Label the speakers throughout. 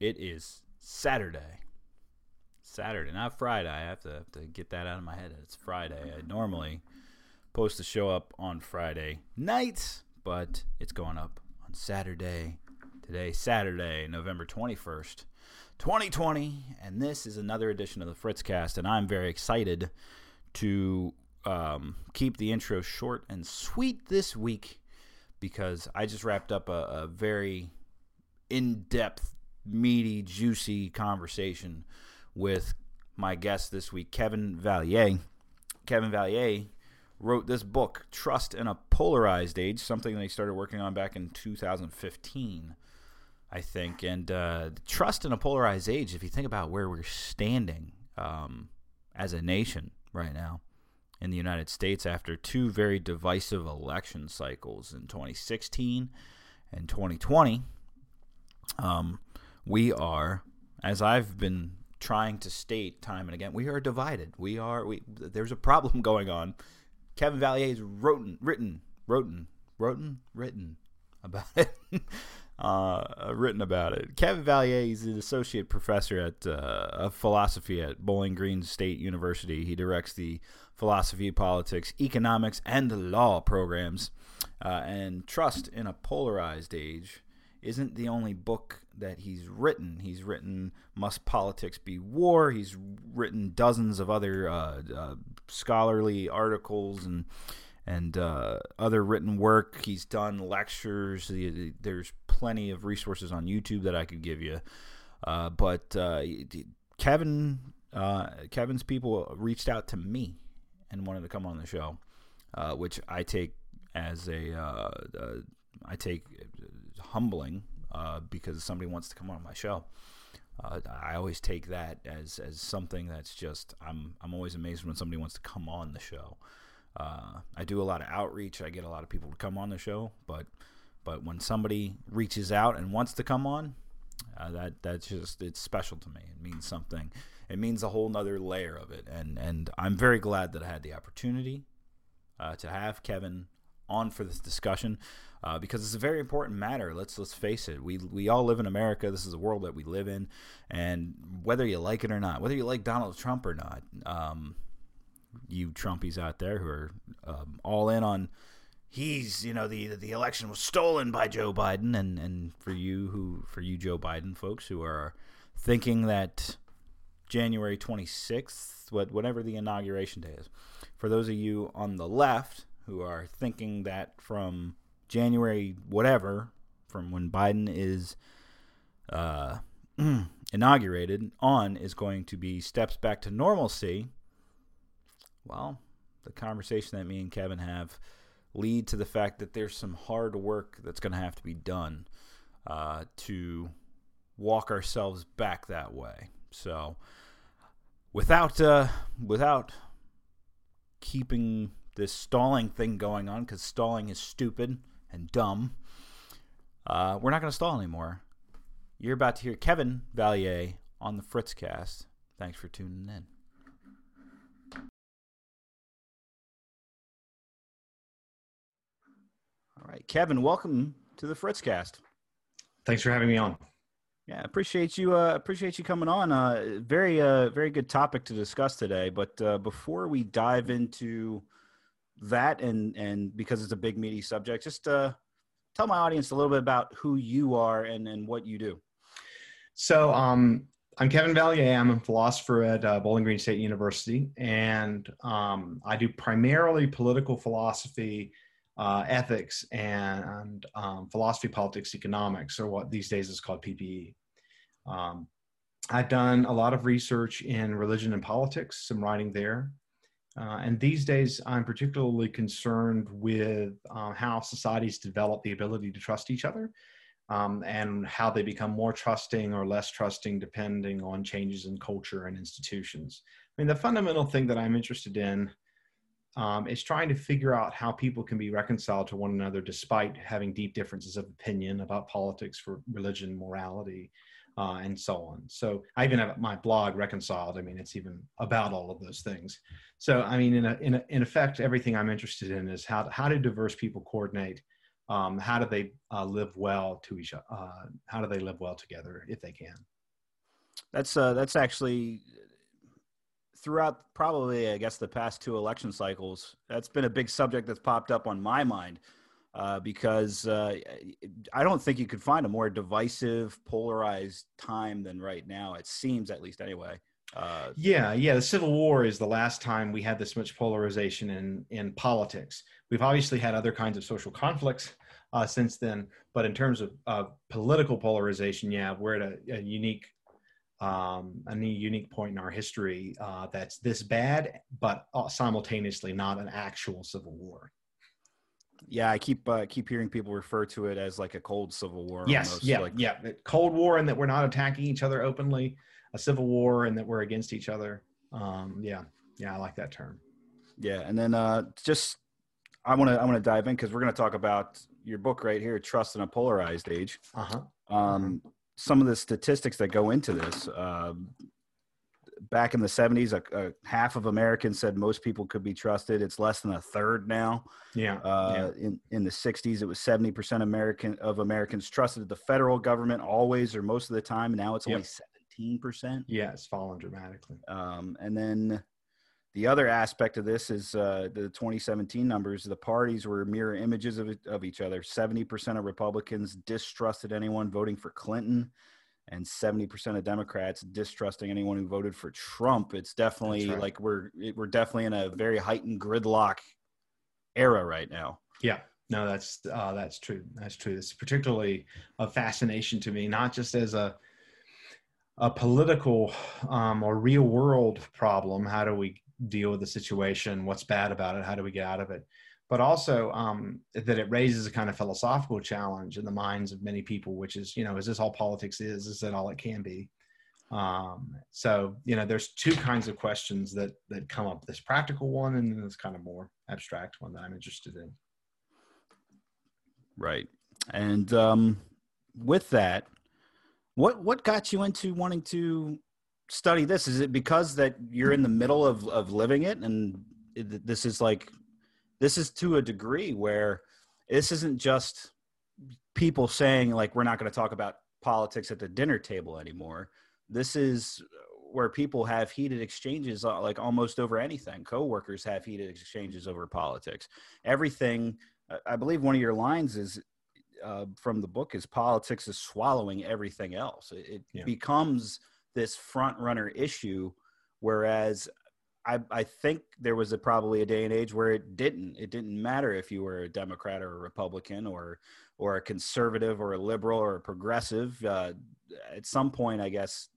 Speaker 1: It is Saturday. Saturday, not Friday. I have to, have to get that out of my head. It's Friday. I normally post the show up on Friday night, but it's going up on Saturday. Today, Saturday, November 21st, 2020, and this is another edition of the Fritzcast, and I'm very excited to um, keep the intro short and sweet this week because I just wrapped up a, a very in depth, meaty, juicy conversation with my guest this week, Kevin Vallier. Kevin Vallier wrote this book, Trust in a Polarized Age, something that he started working on back in 2015, I think. And uh, trust in a polarized age, if you think about where we're standing um, as a nation right now in the United States after two very divisive election cycles in 2016 and 2020, um, we are, as I've been trying to state time and again, we are divided. We are we. There's a problem going on. Kevin Vallier's written, written, written, written, written about it. uh, written about it. Kevin Vallier is an associate professor at uh, of philosophy at Bowling Green State University. He directs the philosophy, politics, economics, and law programs. Uh, and Trust in a Polarized Age isn't the only book that he's written. He's written Must Politics Be War? He's written dozens of other uh, uh, scholarly articles and and uh, other written work. He's done lectures. There's plenty of resources on YouTube that I could give you. Uh, but uh, Kevin, uh, Kevin's people reached out to me and wanted to come on the show, which I take as a I take humbling because somebody wants to come on my show. I always take that as as something that's just I'm I'm always amazed when somebody wants to come on the show. Uh, I do a lot of outreach. I get a lot of people to come on the show, but but when somebody reaches out and wants to come on, uh, that that's just it's special to me. It means something. It means a whole nother layer of it, and and I'm very glad that I had the opportunity uh, to have Kevin on for this discussion uh, because it's a very important matter. Let's let's face it. We we all live in America. This is the world that we live in, and whether you like it or not, whether you like Donald Trump or not. Um, you Trumpies out there who are um, all in on he's you know the the election was stolen by Joe Biden and and for you who for you Joe Biden folks who are thinking that January 26th what whatever the inauguration day is for those of you on the left who are thinking that from January whatever from when Biden is uh, inaugurated on is going to be steps back to normalcy well, the conversation that me and Kevin have lead to the fact that there's some hard work that's going to have to be done uh, to walk ourselves back that way. So, without uh, without keeping this stalling thing going on, because stalling is stupid and dumb, uh, we're not going to stall anymore. You're about to hear Kevin Vallier on the Fritzcast. Thanks for tuning in. All right, Kevin, welcome to the Fritzcast.
Speaker 2: Thanks for having me on.
Speaker 1: Yeah, appreciate you. Uh, appreciate you coming on. Uh, very, uh, very good topic to discuss today. But uh, before we dive into that, and and because it's a big meaty subject, just uh, tell my audience a little bit about who you are and and what you do.
Speaker 2: So, um, I'm Kevin Vallier. I'm a philosopher at uh, Bowling Green State University, and um, I do primarily political philosophy uh, ethics and um, philosophy, politics, economics, or what these days is called PPE. Um, I've done a lot of research in religion and politics, some writing there. Uh, and these days, I'm particularly concerned with uh, how societies develop the ability to trust each other um, and how they become more trusting or less trusting depending on changes in culture and institutions. I mean, the fundamental thing that I'm interested in um, is trying to figure out how people can be reconciled to one another despite having deep differences of opinion about politics, for religion, morality, uh, and so on. So I even have my blog reconciled. I mean, it's even about all of those things. So I mean, in a, in, a, in effect, everything I'm interested in is how how do diverse people coordinate um, how do they uh, live well to each? Uh, how do they live well together if they can?
Speaker 1: That's uh, that's actually throughout probably I guess the past two election cycles. That's been a big subject that's popped up on my mind uh, because uh, I don't think you could find a more divisive, polarized time than right now. It seems, at least, anyway.
Speaker 2: Uh, yeah, yeah. The Civil War is the last time we had this much polarization in in politics. We've obviously had other kinds of social conflicts uh, since then, but in terms of uh, political polarization, yeah, we're at a, a unique um, a unique point in our history uh, that's this bad, but simultaneously not an actual civil war.
Speaker 1: Yeah, I keep uh, keep hearing people refer to it as like a cold civil war.
Speaker 2: Yes,
Speaker 1: almost,
Speaker 2: yeah,
Speaker 1: like,
Speaker 2: yeah, Cold War, and that we're not attacking each other openly, a civil war, and that we're against each other. Um, yeah, yeah, I like that term.
Speaker 1: Yeah, and then uh, just I want to I want to dive in because we're going to talk about your book right here, Trust in a Polarized Age.
Speaker 2: Uh-huh.
Speaker 1: Um, some of the statistics that go into this. Uh, back in the 70s, a, a, half of Americans said most people could be trusted. It's less than a third now.
Speaker 2: Yeah.
Speaker 1: Uh,
Speaker 2: yeah.
Speaker 1: In in the 60s, it was 70% American of Americans trusted the federal government always or most of the time. Now it's only yep. 17%.
Speaker 2: Yeah, it's fallen dramatically.
Speaker 1: Um, and then the other aspect of this is uh, the 2017 numbers. The parties were mirror images of, of each other. 70% of Republicans distrusted anyone voting for Clinton and 70% of Democrats distrusting anyone who voted for Trump. It's definitely right. like we're we're definitely in a very heightened gridlock era right now.
Speaker 2: Yeah. No, that's uh, that's true. That's true. It's particularly a fascination to me, not just as a a political um, or real world problem. How do we deal with the situation? What's bad about it? How do we get out of it? But also um, that it raises a kind of philosophical challenge in the minds of many people, which is, you know, is this all politics is? Is that all it can be? Um, so, you know, there's two kinds of questions that that come up: this practical one, and then this kind of more abstract one that I'm interested in.
Speaker 1: Right, and um, with that, what what got you into wanting to study this? Is it because that you're in the middle of of living it, and this is like this is to a degree where this isn't just people saying like we're not going to talk about politics at the dinner table anymore. This is where people have heated exchanges uh, like almost over anything. Coworkers have heated exchanges over politics. Everything i believe one of your lines is uh, from the book is politics is swallowing everything else. It, yeah. becomes this front runner issue whereas I, I think there was a, probably a day and age where it didn't. It didn't matter if you were a Democrat or a Republican or or a conservative or a liberal or a progressive. Uh, at some point, I guess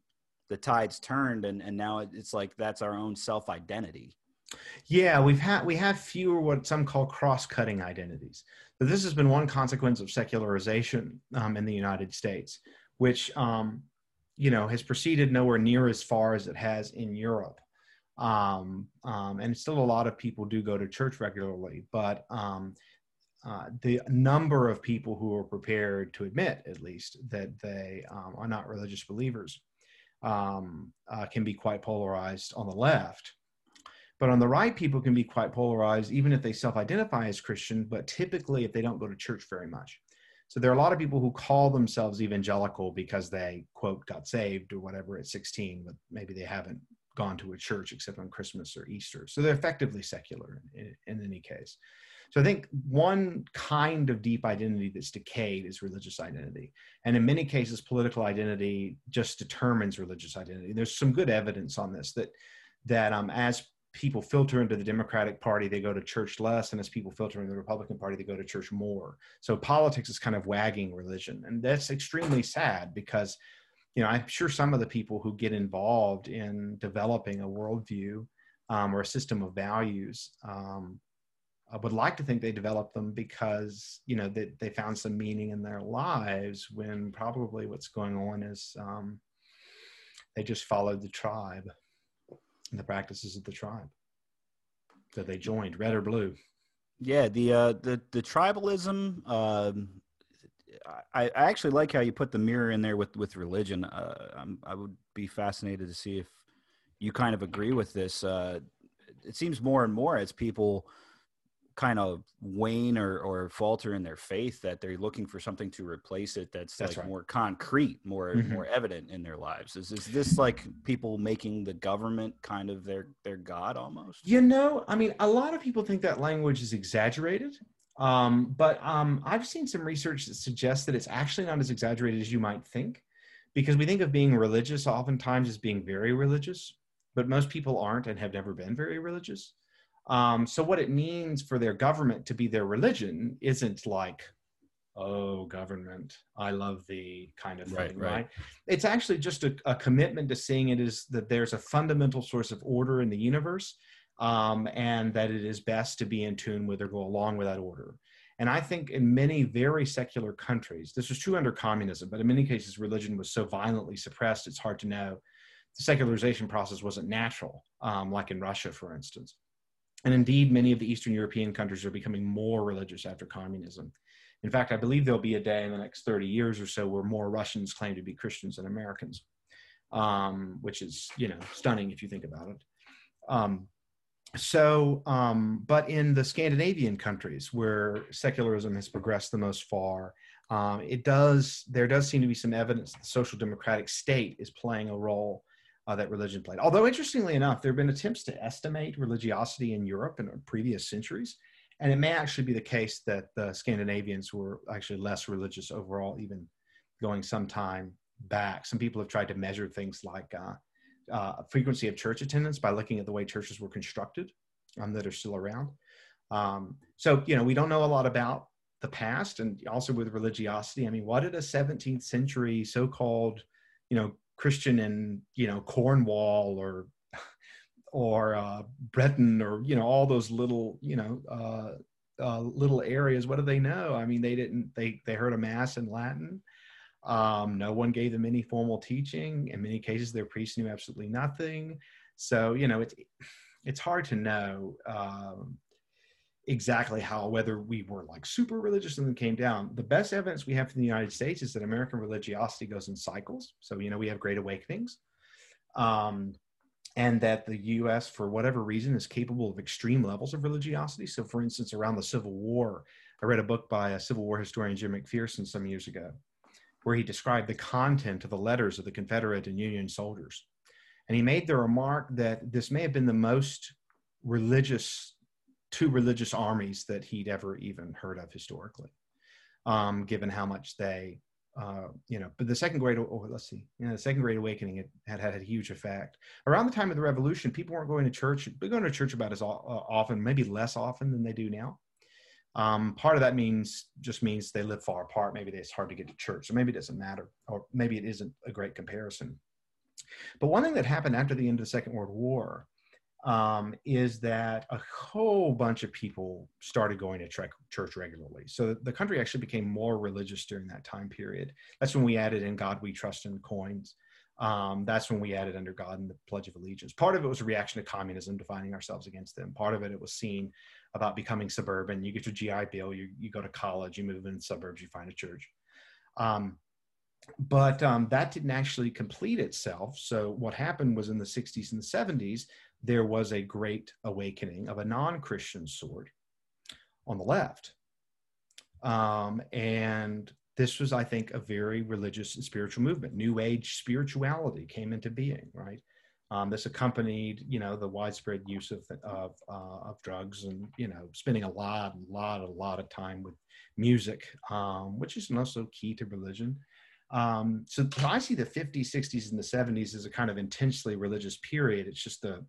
Speaker 1: the tides turned, and, and now it's like that's our own self identity.
Speaker 2: Yeah, we've had we have fewer what some call cross-cutting identities. But this has been one consequence of secularization um, in the United States, which um, you know has proceeded nowhere near as far as it has in Europe um, um, and still a lot of people do go to church regularly but um, uh, the number of people who are prepared to admit at least that they um, are not religious believers um, uh, can be quite polarized on the left. But on the right people can be quite polarized even if they self-identify as christian but typically if they don't go to church very much. So there are a lot of people who call themselves evangelical because they quote got saved or whatever at 16 but maybe they haven't gone to a church except on Christmas or Easter. So they're effectively secular in, in, any case. So I think one kind of deep identity that's decayed is religious identity. And in many cases, political identity just determines religious identity. There's some good evidence on this that that um, as people filter into the Democratic Party, they go to church less, and as people filter into the Republican Party, they go to church more. So politics is kind of wagging religion, and that's extremely sad because you know, I'm sure some of the people who get involved in developing a worldview um, or a system of values um, would like to think they developed them because you know they, they found some meaning in their lives when probably what's going on is um, they just followed the tribe and the practices of the tribe that they joined red or blue.
Speaker 1: Yeah the uh the the tribalism um I, I actually like how you put the mirror in there with with religion. Uh, i would be fascinated to see if you kind of agree with this. Uh, it seems more and more as people kind of wane or, or falter in their faith that they're looking for something to replace it that's,
Speaker 2: That's
Speaker 1: like
Speaker 2: right.
Speaker 1: more concrete more
Speaker 2: Mhm.
Speaker 1: more evident in their lives is, is this like people making the government kind of their their god almost
Speaker 2: You know, I mean, a lot of people think that language is exaggerated. Um, but um, I've seen some research that suggests that it's actually not as exaggerated as you might think, because we think of being religious oftentimes as being very religious, but most people aren't and have never been very religious. Um, so, what it means for their government to be their religion isn't like, oh, government, I love thee kind of
Speaker 1: Right,
Speaker 2: thing,
Speaker 1: right.
Speaker 2: right? It's actually just a, a commitment to seeing it as that there's a fundamental source of order in the universe um, and that it is best to be in tune with or go along with that order. And I think in many very secular countries, this was true under communism, but in many cases, religion was so violently suppressed, it's hard to know. The secularization process wasn't natural, um, like in Russia, for instance. And indeed, many of the Eastern European countries are becoming more religious after communism. In fact, I believe there'll be a day in the next 30 years or so where more Russians claim to be Christians than Americans, um, which is, you know, stunning if you think about it. Um, so, um, but in the Scandinavian countries where secularism has progressed the most far, um, it does there does seem to be some evidence that the social democratic state is playing a role uh, that religion played. Although interestingly enough, there have been attempts to estimate religiosity in Europe in previous centuries, and it may actually be the case that the Scandinavians were actually less religious overall, even going some time back. Some people have tried to measure things like uh, uh, frequency of church attendance by looking at the way churches were constructed um, that are still around. Um, so, you know, we don't know a lot about the past and also with religiosity. I mean, what did a 17th century so called, you know, Christian in, you know, Cornwall or, or uh, Breton or, you know, all those little, you know, uh, uh, little areas, what do they know? I mean, they didn't, they, they heard a mass in Latin. Um, no one gave them any formal teaching. In many cases, their priests knew absolutely nothing. So, you know, it's, it's hard to know um, exactly how, whether we were like super religious and then came down. The best evidence we have from the United States is that American religiosity goes in cycles. So, you know, we have great awakenings. Um, and that the US, for whatever reason, is capable of extreme levels of religiosity. So, for instance, around the Civil War, I read a book by a Civil War historian, Jim McPherson, some years ago, where he described the content of the letters of the Confederate and Union soldiers. And he made the remark that this may have been the most religious, two religious armies that he'd ever even heard of historically, um, given how much they, uh, you know, but the Second Great, oh, let's see, you know, the Second Great Awakening had, had had a huge effect. Around the time of the Revolution, people weren't going to church, but going to church about as uh, often, maybe less often than they do now. Um, part of that means just means they live far apart. Maybe it's hard to get to church, so maybe it doesn't matter, or maybe it isn't a great comparison. But one thing that happened after the end of the Second World War um, is that a whole bunch of people started going to tre- church regularly. So the country actually became more religious during that time period. That's when we added in God We Trust in coins. Um, that's when we added under God in the Pledge of Allegiance. Part of it was a reaction to communism, defining ourselves against them. Part of it, it was seen about becoming suburban. You get your GI Bill, you, you go to college, you move in the suburbs, you find a church. Um, but um, that didn't actually complete itself. So what happened was in the 60s and the 70s, there was a great awakening of a non-Christian sort on the left. Um, and this was, I think, a very religious and spiritual movement. New Age spirituality came into being, right? Um, this accompanied, you know, the widespread use of of, uh, of drugs and you know, spending a lot, a lot, a lot of time with music, um, which is also key to religion. Um, so, I see the 50s, 60s, and the 70s as a kind of intensely religious period. It's just the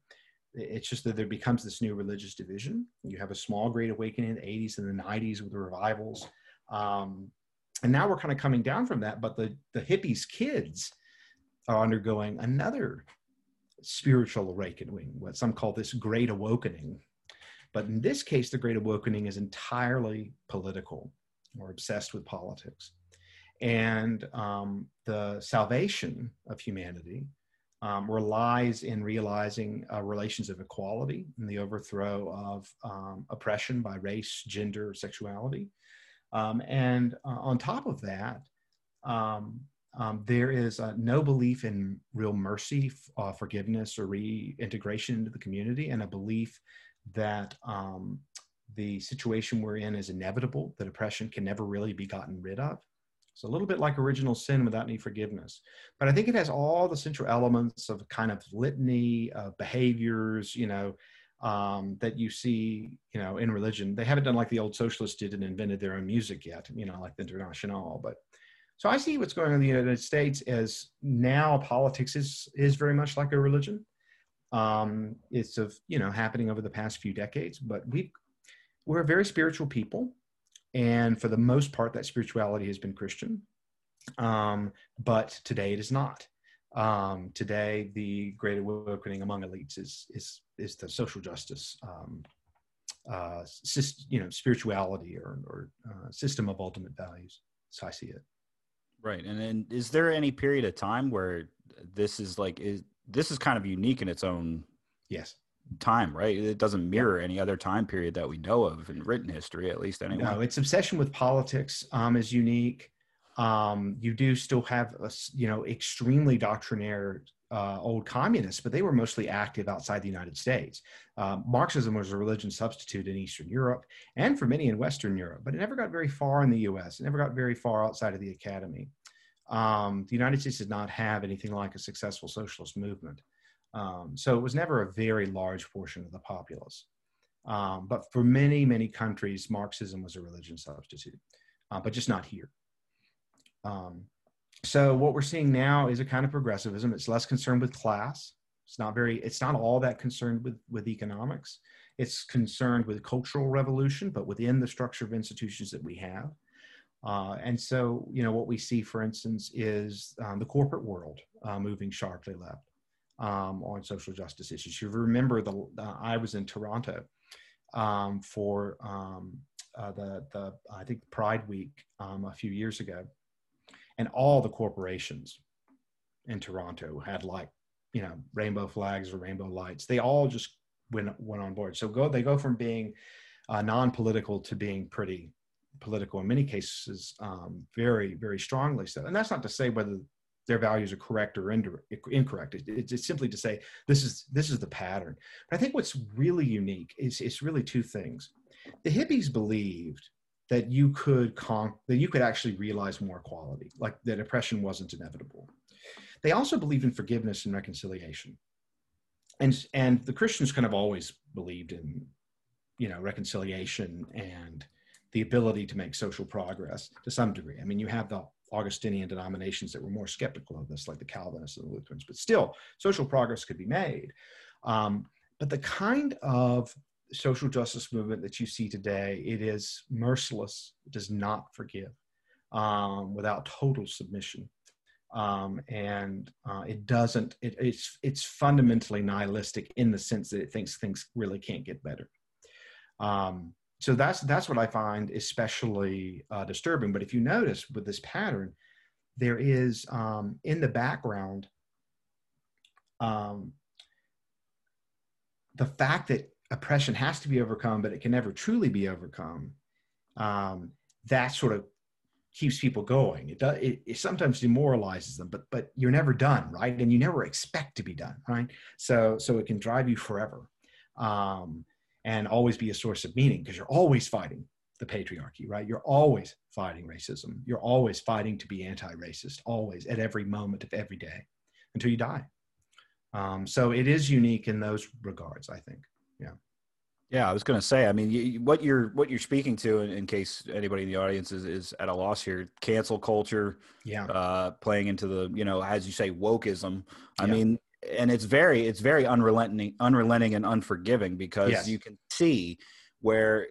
Speaker 2: it's just that there becomes this new religious division. You have a small Great Awakening in the 80s and the 90s with the revivals. Um, and now we're kind of coming down from that, but the, the hippies' kids are undergoing another spiritual awakening, what some call this Great Awakening. But in this case, the Great Awakening is entirely political or obsessed with politics. And um, the salvation of humanity um, relies in realizing uh, relations of equality and the overthrow of um, oppression by race, gender, sexuality. Um, and uh, on top of that, um, um, there is uh, no belief in real mercy, uh, forgiveness, or reintegration into the community, and a belief that um, the situation we're in is inevitable, that oppression can never really be gotten rid of. It's a little bit like original sin without any forgiveness. But I think it has all the central elements of kind of litany of behaviors, you know, um, that you see, you know, in religion. They haven't done like the old socialists did and invented their own music yet, you know, like the International. But so I see what's going on in the United States as now politics is is very much like a religion. Um, it's of you know happening over the past few decades, but we we're a very spiritual people, and for the most part, that spirituality has been Christian. Um, but today it is not. Um, today, the great awakening among elites is is is the social justice, um, uh, syst- you know, spirituality or, or uh, system of ultimate values. So I see it.
Speaker 1: Right, and then is there any period of time where this is like is this is kind of unique in its own
Speaker 2: yes
Speaker 1: time, right? It doesn't mirror any other time period that we know of in written history, at least anyway.
Speaker 2: No, its obsession with politics um, is unique. Um, you do still have, a, you know, extremely doctrinaire uh, old communists, but they were mostly active outside the United States. Um, Marxism was a religion substitute in Eastern Europe and for many in Western Europe, but it never got very far in the US. It never got very far outside of the academy. Um, the United States did not have anything like a successful socialist movement. Um, so it was never a very large portion of the populace. Um, but for many, many countries, Marxism was a religion substitute, uh, but just not here. Um, so what we're seeing now is a kind of progressivism. It's less concerned with class. It's not very. It's not all that concerned with with economics. It's concerned with cultural revolution, but within the structure of institutions that we have. Uh, and so, you know, what we see, for instance, is um, the corporate world uh, moving sharply left um, on social justice issues. You remember the uh, I was in Toronto um, for um, uh, the the I think Pride Week um, a few years ago, and all the corporations in Toronto had like you know rainbow flags or rainbow lights. They all just went went on board. So go they go from being uh, non-political to being pretty political in many cases, um, very very strongly so. And that's not to say whether their values are correct or incorrect. It's, it's simply to say this is this is the pattern. But I think what's really unique is it's really two things. The hippies believed that you could con- that you could actually realize more equality, like that oppression wasn't inevitable. They also believed in forgiveness and reconciliation, and and the Christians kind of always believed in, you know, reconciliation and the ability to make social progress to some degree. I mean, you have the Augustinian denominations that were more skeptical of this, like the Calvinists and the Lutherans, but still, social progress could be made. Um, but the kind of social justice movement that you see today, it is merciless, does not forgive um, without total submission. Um, and uh, it doesn't, it, it's, it's fundamentally nihilistic in the sense that it thinks things really can't get better. Um, so that's, that's what I find especially uh, disturbing. But if you notice with this pattern, there is um, in the background um, the fact that oppression has to be overcome, but it can never truly be overcome. Um, that sort of keeps people going. It does. It, it, sometimes demoralizes them, but but you're never done, right? And you never expect to be done, right? So so it can drive you forever, um, and always be a source of meaning because you're always fighting the patriarchy, right? You're always fighting racism. You're always fighting to be anti-racist, always at every moment of every day until you die. Um, so it is unique in those regards, I think. Yeah.
Speaker 1: Yeah, I was going to say. I mean, you, what you're what you're speaking to, in, in, case anybody in the audience is, is at a loss here, cancel culture.
Speaker 2: Yeah.
Speaker 1: Uh, playing into the you know as you say wokeism. I yeah. mean, and it's very it's very unrelenting, unrelenting and unforgiving because yes. you can see where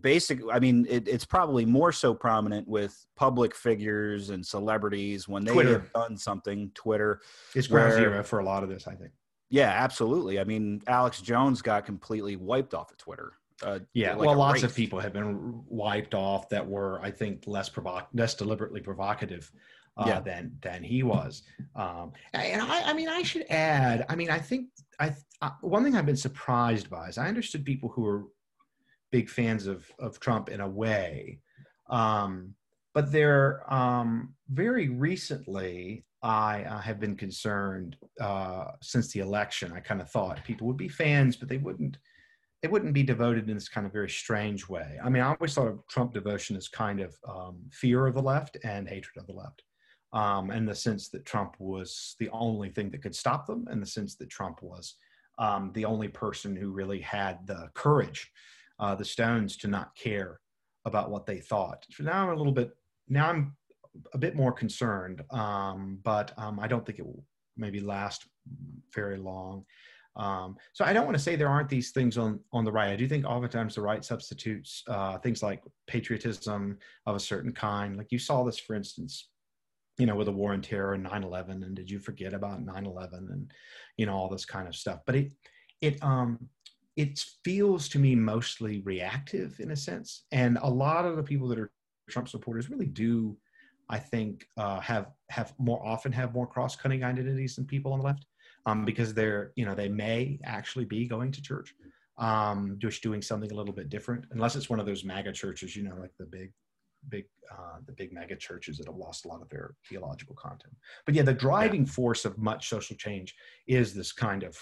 Speaker 1: basic i mean it, it's probably more so prominent with public figures and celebrities when they twitter. have done something twitter
Speaker 2: is ground zero for a lot of this i think
Speaker 1: yeah, absolutely. I mean, Alex Jones got completely wiped off of Twitter.
Speaker 2: Uh, yeah, like well, lots of people have been wiped off that were, I think, less provoc- less deliberately provocative uh, yeah. than than he was. Um, and I, I mean, I should add. I mean, I think I, I one thing I've been surprised by is I understood people who were big fans of of Trump in a way, um, but they're um, very recently I uh, have been concerned uh, since the election. I kind of thought people would be fans, but they wouldn't they wouldn't be devoted in this kind of very strange way. I mean, I always thought of Trump devotion as kind of um, fear of the left and hatred of the left, um, in the sense that Trump was the only thing that could stop them, in the sense that Trump was um, the only person who really had the courage, uh, the stones to not care about what they thought. So now I'm a little bit, now I'm a bit more concerned, um, but um, I don't think it will maybe last very long. Um, so I don't want to say there aren't these things on on the right. I do think oftentimes the right substitutes uh, things like patriotism of a certain kind. Like you saw this, for instance, you know, with the war on terror and 9/11, and did you forget about 9/11 and you know all this kind of stuff. But it it um it feels to me mostly reactive in a sense, and a lot of the people that are Trump supporters really do, I think, uh, have have more often have more cross-cutting identities than people on the left um, because they're you know they may actually be going to church um, just doing something a little bit different unless it's one of those mega churches you know like the big big uh, the big mega churches that have lost a lot of their theological content. But yeah the driving yeah. force of much social change is this kind of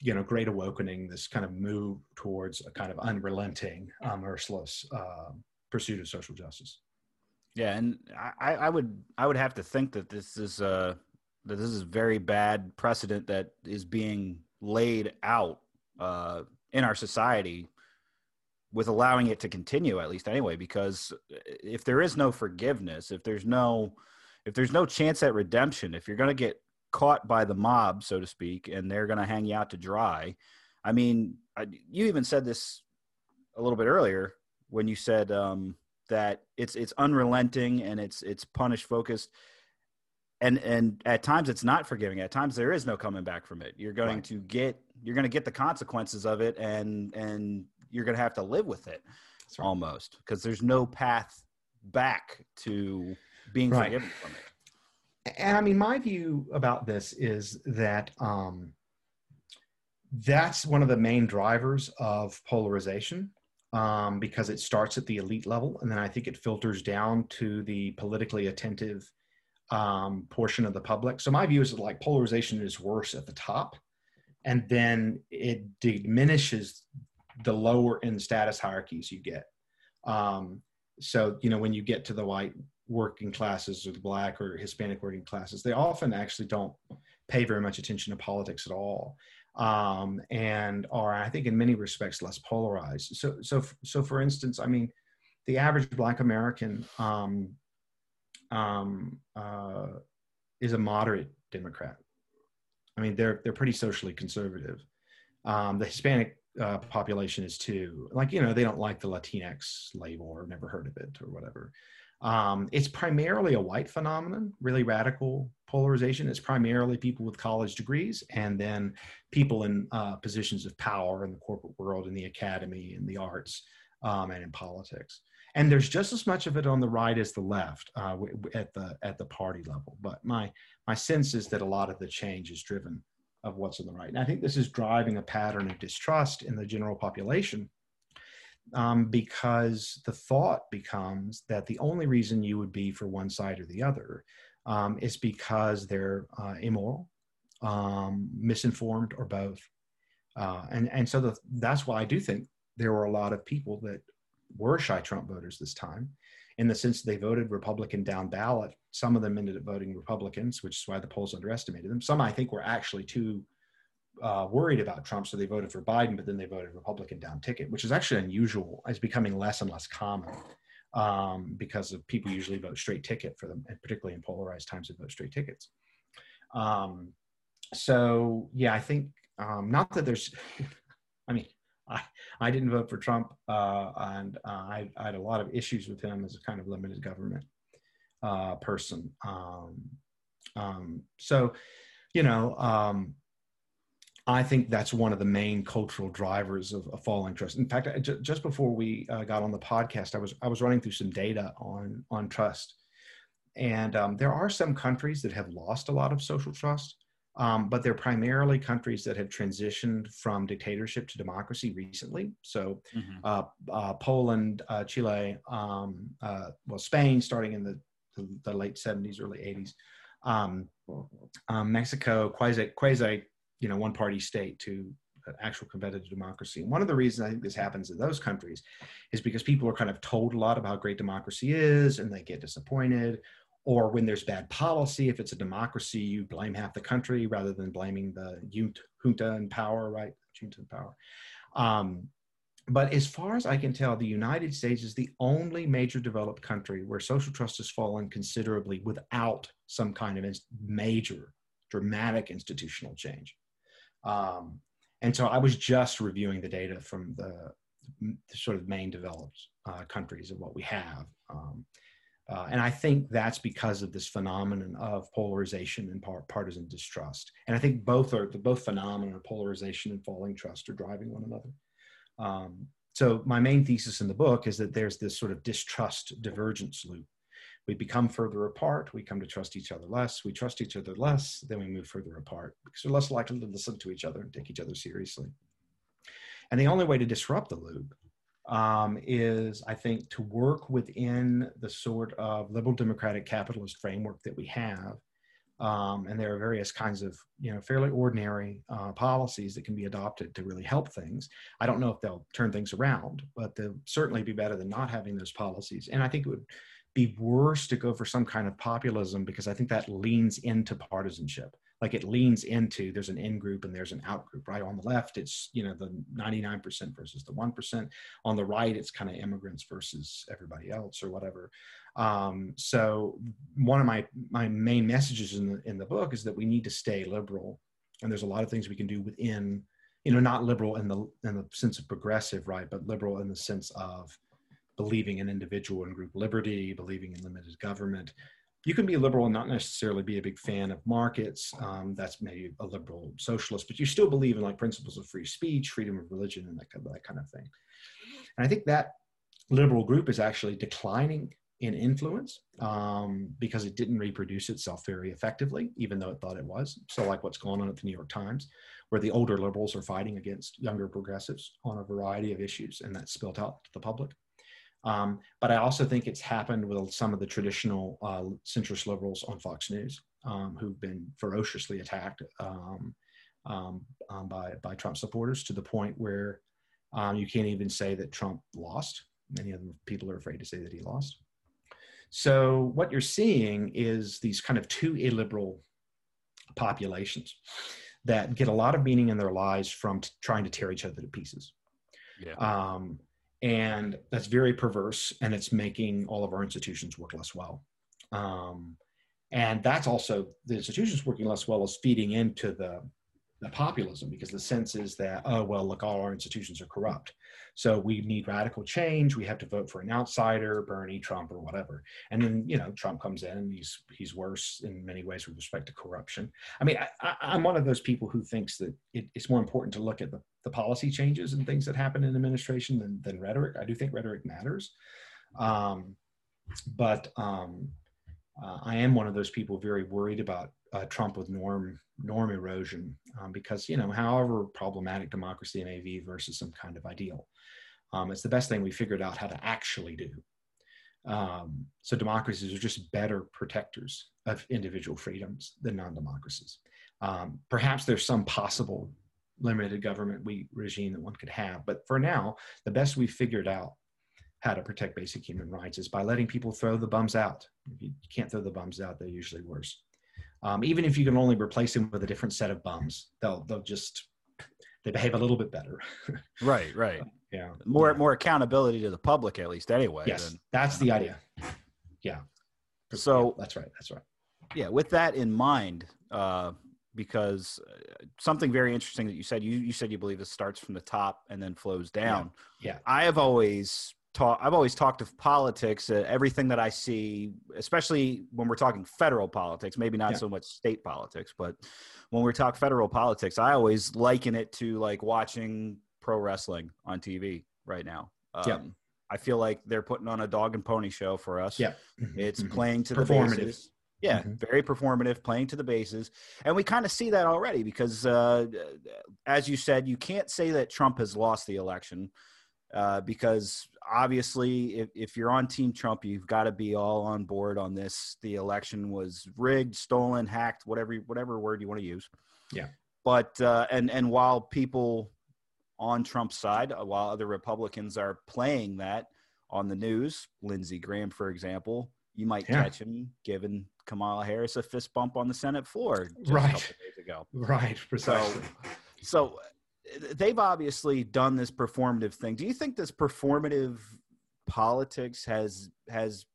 Speaker 2: you know great awakening this kind of move towards a kind of unrelenting uh, merciless uh, pursuit of social justice
Speaker 1: yeah and I, I would i would have to think that this is uh that this is very bad precedent that is being laid out uh, in our society with allowing it to continue at least anyway because if there is no forgiveness if there's no if there's no chance at redemption if you're going to get caught by the mob so to speak and they're going to hang you out to dry i mean I, you even said this a little bit earlier when you said um, that it's it's unrelenting and it's it's punish focused and and at times it's not forgiving at times there is no coming back from it you're going right. to get you're going to get the consequences of it and and you're going to have to live with it right. almost because there's no path back to being right. forgiven from it
Speaker 2: and i mean my view about this is that um that's one of the main drivers of polarization um, because it starts at the elite level and then i think it filters down to the politically attentive um, portion of the public. So my view is that like polarization is worse at the top, and then it diminishes the lower in status hierarchies you get. Um, so you know when you get to the white working classes or the black or Hispanic working classes, they often actually don't pay very much attention to politics at all. Um, and are I think in many respects less polarized. So so so for instance, I mean, the average Black American um, um, uh, is a moderate Democrat. I mean, they're they're pretty socially conservative. Um, the Hispanic uh, population is too. Like you know, they don't like the Latinx label or never heard of it or whatever. Um, it's primarily a white phenomenon, really radical polarization. It's primarily people with college degrees and then people in uh, positions of power in the corporate world, in the academy, in the arts, um, and in politics and there's just as much of it on the right as the left uh, at the at the party level. But my my sense is that a lot of the change is driven of what's on the right, and I think this is driving a pattern of distrust in the general population. Um, because the thought becomes that the only reason you would be for one side or the other um, is because they're uh, immoral, um, misinformed, or both. Uh, and and so the, that's why I do think there were a lot of people that were shy Trump voters this time, in the sense they voted Republican down ballot. Some of them ended up voting Republicans, which is why the polls underestimated them. Some, I think, were actually too uh, worried about Trump, so they voted for Biden, but then they voted Republican down ticket, which is actually unusual. It's becoming less and less common um, because of people usually vote straight ticket for them, and particularly in polarized times, they vote straight tickets. Um, so yeah, I think um, not that there's, I mean, I, I didn't vote for Trump, uh, and uh, I, I, had a lot of issues with him as a kind of limited government uh, person. Um, um, so, you know, um, I think that's one of the main cultural drivers of, of falling trust. In fact, j- just before we uh, got on the podcast, I was I was running through some data on on trust, and um, there are some countries that have lost a lot of social trust. Um, but they're primarily countries that have transitioned from dictatorship to democracy recently. So, mm-hmm. uh, uh, Poland, uh, Chile, um, uh, well, Spain, starting in the, the, the, late 70s, early 80s, um, um, Mexico, quasi, quasi, you know, one party state to an actual competitive democracy. And one of the reasons I think this happens in those countries is because people are kind of told a lot about how great democracy is and they get disappointed. Or when there's bad policy, if it's a democracy, you blame half the country rather than blaming the junta in power, right? Junta in power. Um, but as far as I can tell, the United States is the only major developed country where social trust has fallen considerably without some kind of major, dramatic institutional change. Um, and so I was just reviewing the data from the, the sort of main developed uh, countries of what we have. Um, uh, and I think that's because of this phenomenon of polarization and par- partisan distrust. And I think both are the both phenomena, of polarization and falling trust, are driving one another. Um, so my main thesis in the book is that there's this sort of distrust divergence loop. We become further apart. We come to trust each other less. We trust each other less. Then we move further apart because we're less likely to listen to each other and take each other seriously. And the only way to disrupt the loop um, is, I think, to work within the sort of liberal democratic capitalist framework that we have um, and there are various kinds of, you know, fairly ordinary uh, policies that can be adopted to really help things. I don't know if they'll turn things around, but they'll certainly be better than not having those policies. And I think it would be worse to go for some kind of populism because I think that leans into partisanship. Like it leans into there's an in group and there's an out group right? On the left it's you know the 99% versus the 1% on the right it's kind of immigrants versus everybody else or whatever. Um, so one of my my main messages in the in the book is that we need to stay liberal and there's a lot of things we can do within you know not liberal in the in the sense of progressive right but liberal in the sense of believing in individual and group liberty believing in limited government you can be a liberal and not necessarily be a big fan of markets. Um, that's maybe a liberal socialist, but you still believe in like principles of free speech, freedom of religion, and that kind of, that kind of thing. And I think that liberal group is actually declining in influence um, because it didn't reproduce itself very effectively, even though it thought it was. So, like what's going on at the New York Times, where the older liberals are fighting against younger progressives on a variety of issues, and that's spilled out to the public. Um, but I also think it's happened with some of the traditional uh, centrist liberals on Fox News um, who've been ferociously attacked um, um, um by, by Trump supporters to the point where um, you can't even say that Trump lost. Many of them people are afraid to say that he lost. So what you're seeing is these kind of two illiberal populations that get a lot of meaning in their lives from t- trying to tear each other to pieces. Yeah. Um, and that's very perverse and it's making all of our institutions work less well. Um, and that's also the institutions working less well is feeding into the the populism because the sense is that oh well look all our institutions are corrupt. So we need radical change. We have to vote for an outsider bernie trump or whatever. And then you know trump comes in and he's he's worse in many ways with respect to corruption. I mean I, am one of those people who thinks that it, it's more important to look at the, the policy changes and things that happen in administration than, than rhetoric. I do think rhetoric matters. Um, but um, uh, i am one of those people very worried about uh, Trump with norm norm erosion um, because you know however problematic democracy may be versus some kind of ideal um, it's the best thing we figured out how to actually do. Um, so democracies are just better protectors of individual freedoms than non-democracies. Um, perhaps there's some possible limited government we, regime that one could have but for now the best we've figured out how to protect basic human rights is by letting people throw the bums out. If you can't throw the bums out they're usually worse um, even if you can only replace them with a different set of bums, they'll they'll just they behave a little bit better.
Speaker 1: right, right.
Speaker 2: yeah.
Speaker 1: More
Speaker 2: yeah.
Speaker 1: more accountability to the public at least anyway.
Speaker 2: Yes, than, that's the idea. Yeah.
Speaker 1: So
Speaker 2: yeah, that's right. That's right.
Speaker 1: Yeah. With that in mind, uh, because uh, something very interesting that you said, you you said you believe it starts from the top and then flows down.
Speaker 2: Yeah. yeah.
Speaker 1: I have always talk i've always talked of politics uh, everything that i see especially when we're talking federal politics maybe not yeah. so much state politics but when we talk federal politics i always liken it to like watching pro wrestling on tv right now um, yeah. i feel like they're putting on a dog and pony show for us
Speaker 2: yeah
Speaker 1: mm-hmm. it's mm-hmm. playing to the bases yeah, mm-hmm. very performative, playing to the bases, and we kind of see that already because, uh, as you said, you can't say that Trump has lost the election uh, because obviously, if, if you're on Team Trump, you've got to be all on board on this. The election was rigged, stolen, hacked, whatever whatever word you want to use.
Speaker 2: Yeah.
Speaker 1: But uh, and and while people on Trump's side, uh, while other Republicans are playing that on the news. Lindsey Graham, for example, you might
Speaker 2: Yeah.
Speaker 1: catch him giving Kamala Harris a fist bump on the Senate floor
Speaker 2: Right.
Speaker 1: a couple days ago.
Speaker 2: Right, precisely.
Speaker 1: So uh, they've obviously done this performative thing. Do you think this performative politics has has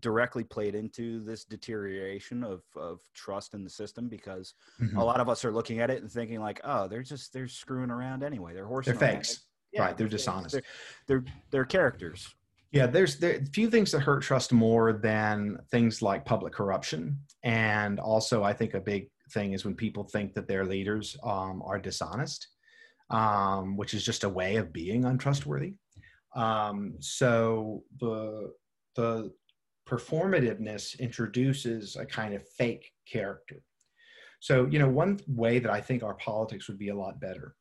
Speaker 1: directly played into this deterioration of, of trust in the system because
Speaker 2: Mhm.
Speaker 1: a lot of us are looking at it and thinking like oh they're just they're screwing around anyway they're horsing
Speaker 2: They're fakes.
Speaker 1: Yeah,
Speaker 2: right, they're
Speaker 1: fakes.
Speaker 2: dishonest.
Speaker 1: they're, they're they're characters
Speaker 2: Yeah, there's there few things that hurt trust more than things like public corruption, and also I think a big thing is when people think that their leaders um, are dishonest, um, which is just a way of being untrustworthy. Um, so the the performativeness introduces a kind of fake character. So you know, one way that I think our politics would be a lot better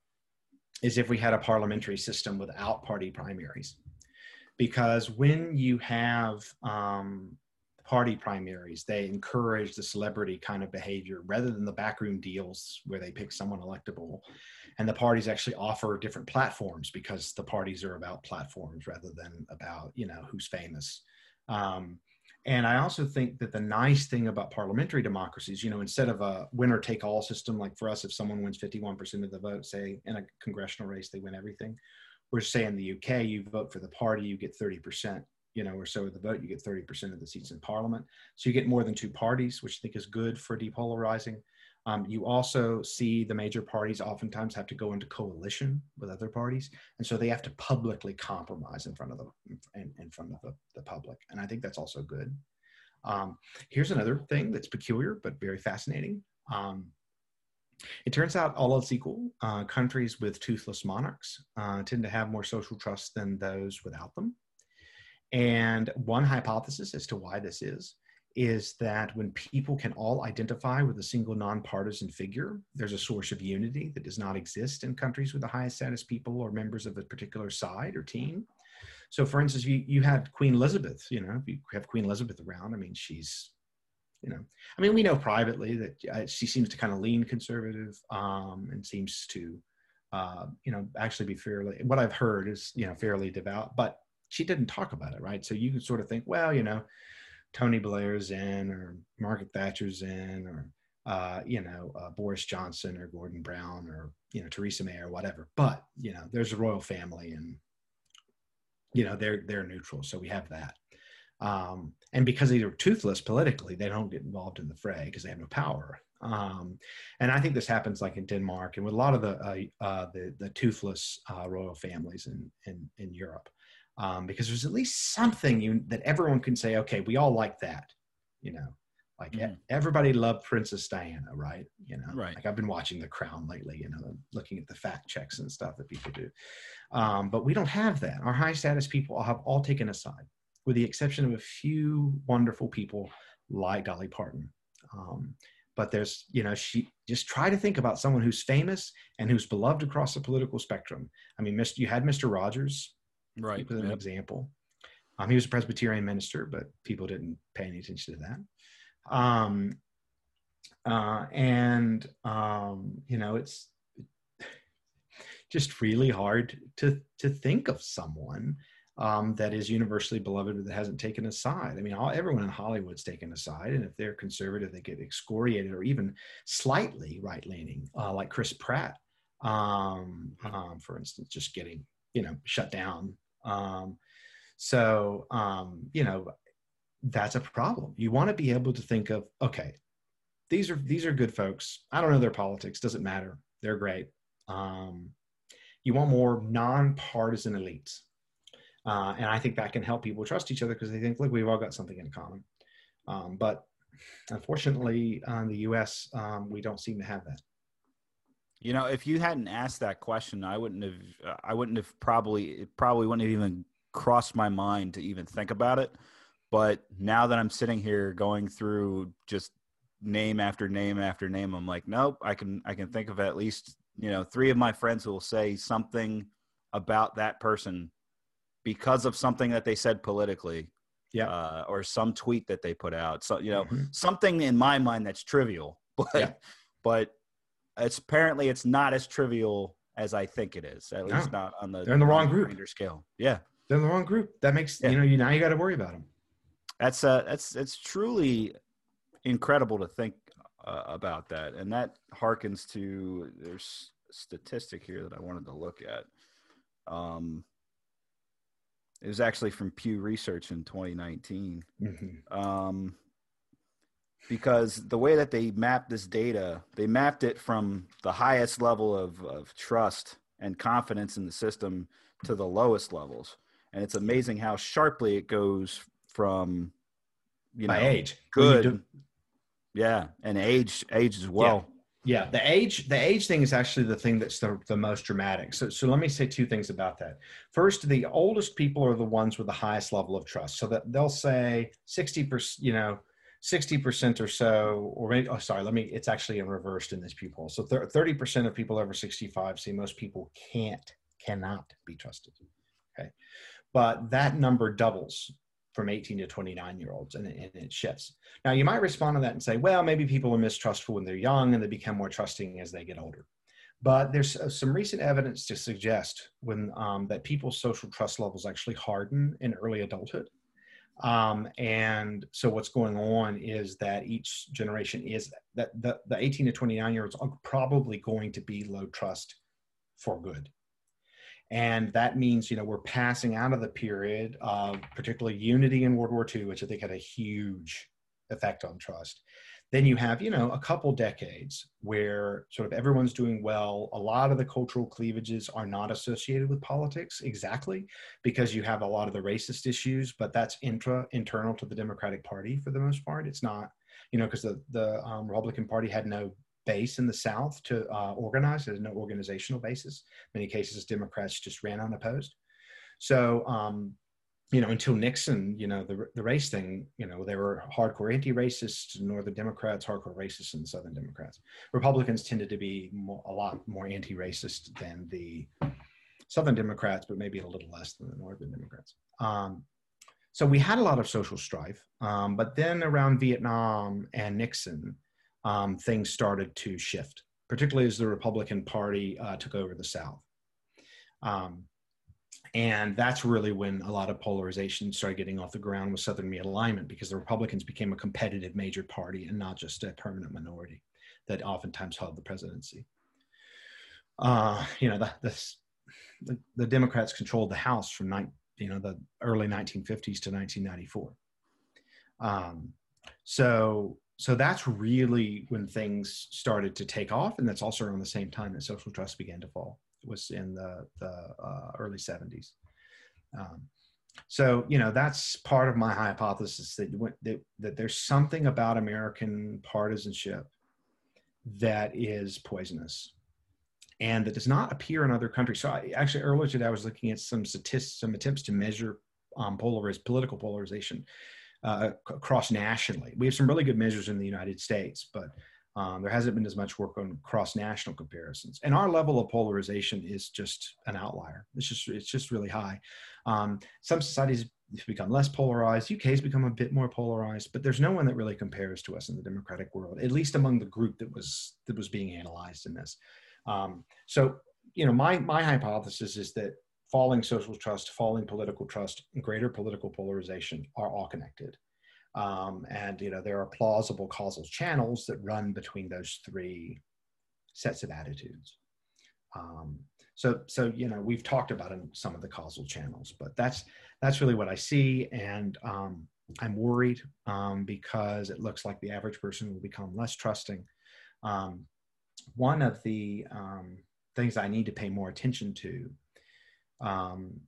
Speaker 2: is if we had a parliamentary system without party primaries because when you have um, party primaries, they encourage the celebrity kind of behavior rather than the backroom deals where they pick someone electable. And the parties actually offer different platforms because the parties are about platforms rather than about, you know, who's famous. Um, and I also think that the nice thing about parliamentary democracies, you know, instead of a winner take all system, like for us, if someone wins 51% of the vote, say in a congressional race, they win everything we're saying the UK, you vote for the party, you get 30%, you know, or so of the vote, you get 30% of the seats in parliament. So you get more than two parties, which I think is good for depolarizing. Um, you also see the major parties oftentimes have to go into coalition with other parties. And so they have to publicly compromise in front of the, in, in front of the, the public. And I think that's also good. Um, here's another thing that's peculiar, but very fascinating. Um, it turns out, all else equal, uh, countries with toothless monarchs uh, tend to have more social trust than those without them. And one hypothesis as to why this is is that when people can all identify with a single nonpartisan figure, there's a source of unity that does not exist in countries with the highest status people or members of a particular side or team. So, for instance, you, you had Queen Elizabeth, you know, if you have Queen Elizabeth around, I mean, she's you know i mean we know privately that uh, she seems to kind of lean conservative um, and seems to uh, you know actually be fairly what i've heard is you know fairly devout but she didn't talk about it right so you can sort of think well you know tony blair's in or margaret thatcher's in or uh, you know uh, boris johnson or gordon brown or you know theresa may or whatever. But you know there's a royal family and you know they're they're neutral. So we have that. Um, and because they're toothless politically, they don't get involved in the fray because they have no power. Um, and I think this happens like in Denmark and with a lot of the uh, uh, the, the, toothless uh, royal families in in, in Europe, um, because there's at least something you, that everyone can say, okay, we all like that, you know, like
Speaker 1: Mhm.
Speaker 2: everybody loved Princess Diana, right? You know,
Speaker 1: Right.
Speaker 2: like I've been watching The Crown lately, you know, looking at the fact checks and stuff that people do. Um, but we don't have that. Our high status people have all taken aside with the exception of a few wonderful people like Dolly Parton. Um, but there's, you know, she just try to think about someone who's famous and who's beloved across the political spectrum. I mean, Mr. you had Mr. Rogers,
Speaker 1: right
Speaker 2: with an
Speaker 1: Yep.
Speaker 2: example. Um, he was a Presbyterian minister, but people didn't pay any attention to that. Um, uh, and um, you know, it's just really hard to to think of someone um, that is universally beloved but that hasn't taken a side. I mean, all, everyone in Hollywood's taken a side, and if they're conservative, they get excoriated or even slightly right leaning, uh, like Chris Pratt, um, um, for instance, just getting you know shut down. Um, so um, you know that's a problem. You want to be able to think of okay, these are these are good folks. I don't know their politics, doesn't matter. They're great. Um, you want more nonpartisan elites. Uh, and I think that can help people trust each other because they think, look, we've all got something in common. Um, but unfortunately, uh, in the U.S., um, we don't seem to have that.
Speaker 1: You know, if you hadn't asked that question, I wouldn't have. Uh, I wouldn't have probably. It probably wouldn't have even crossed my mind to even think about it. But now that I'm sitting here going through just name after name after name, I'm like, nope. I can. I can think of at least you know three of my friends who will say something about that person because of something that they said politically
Speaker 2: Yeah.
Speaker 1: uh, or some tweet that they put out so you know
Speaker 2: Mhm.
Speaker 1: something in my mind that's trivial but
Speaker 2: Yeah.
Speaker 1: but it's apparently it's not as trivial as I think it is. At
Speaker 2: No.
Speaker 1: least not on the
Speaker 2: They're in the wrong group.
Speaker 1: scale. Yeah,
Speaker 2: They're in the wrong group. That makes
Speaker 1: Yeah.
Speaker 2: you know you now you got to worry about them.
Speaker 1: that's uh that's it's truly incredible to think uh, about that, and that harkens to there's statistic here that I wanted to look at. Um, it was actually from Pew Research in 2019. um, because the way that they mapped this data, they mapped it from the highest level of, of trust and confidence in the system to the lowest levels. And it's amazing how sharply it goes from, you know,
Speaker 2: By age,
Speaker 1: good.
Speaker 2: do-
Speaker 1: yeah, and age, age as well.
Speaker 2: Yeah, the age the age thing is actually the thing that's the, the most dramatic. So so let me say two things about that. First, the oldest people are the ones with the highest level of trust. So that they'll say 60%, you know, 60% or so, or maybe, oh, sorry, let me, it's actually in reversed in this poll. So thir- 30% of people over 65 say most people can't, cannot be trusted. Okay. But that number doubles from 18 to 29 year olds and, it- and it shifts. Now, you might respond to that and say, well, maybe people are mistrustful when they're young and they become more trusting as they get older. But there's uh, some recent evidence to suggest when um, that people's social trust levels actually harden in early adulthood. Um, and so what's going on is that each generation is that the, the 18 to 29 year olds are probably going to be low trust for good. And that means, you know, we're passing out of the period of particularly unity in World War II, which I think had a huge effect on trust. Then you have, you know, a couple decades where sort of everyone's doing well. A lot of the cultural cleavages are not associated with politics exactly because you have a lot of the racist issues, but that's intra internal to the Democratic Party for the most part. It's not, you know, because the the um, Republican Party had no base in the South to uh, organize. There's no organizational basis. In many cases, Democrats just ran unopposed. So, um, you know, until Nixon, you know, the the race thing, you know, there were hardcore anti-racists, Northern Democrats, hardcore racists, and Southern Democrats. Republicans tended to be more, a lot more anti-racist than the Southern Democrats, but maybe a little less than the Northern Democrats. Um, so we had a lot of social strife, um, but then around Vietnam and Nixon, um, things started to shift, particularly as the Republican Party uh, took over the South. Um, and that's really when a lot of polarization started getting off the ground with Southern realignment because the Republicans became a competitive major party and not just a permanent minority that oftentimes held the presidency. Uh, you know, the, the, the Democrats controlled the House from ni- you know the early 1950s to 1994. Um, so so that's really when things started to take off, and that's also around the same time that social trust began to fall. Was in the the uh, early 70s. Um, so you know that's part of my hypothesis that, went, that that there's something about American partisanship that is poisonous and that does not appear in other countries. So I, actually earlier today I was looking at some statistics, some attempts to measure um, polariz- political polarization uh, ac- across nationally. We have some really good measures in the United States, but um, there hasn't been as much work on cross national comparisons. And our level of polarization is just an outlier. It's just it's just really high. Um, some societies have become less polarized. UK has become a bit more polarized, but there's no one that really compares to us in the democratic world, at least among the group that was that was being analyzed in this. Um, so, you know, my my hypothesis is that falling social trust, falling political trust, and greater political polarization are all connected. Um, and you know, there are plausible causal channels that run between those three sets of attitudes. Um, so, so you know, we've talked about some of the causal channels, but that's that's really what I see, and um, I'm worried um, because it looks like the average person will become less trusting. Um, one of the um, things I need to pay more attention to. Um,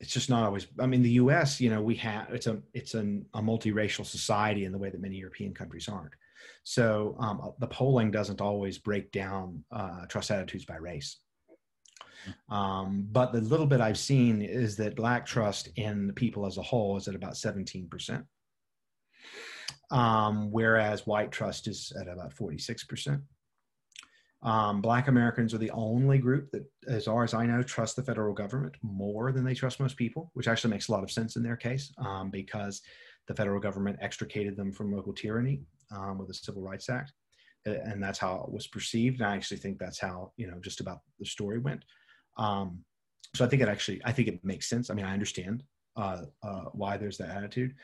Speaker 2: it's just not always. I mean, the U.S. You know, we have it's a it's an, a multiracial society in the way that many European countries aren't. So um, the polling doesn't always break down uh, trust attitudes by race. Um, but the little bit I've seen is that black trust in the people as a whole is at about 17%. Um, whereas white trust is at about 46%. Um, black Americans are the only group that, as far as I know, trust the federal government more than they trust most people, which actually makes a lot of sense in their case um, because the federal government extricated them from local tyranny um, with the Civil Rights Act. and that's how it was perceived. And I actually think that's how you know just about the story went. Um, so I think it actually I think it makes sense. I mean, I understand uh, uh, why there's that attitude,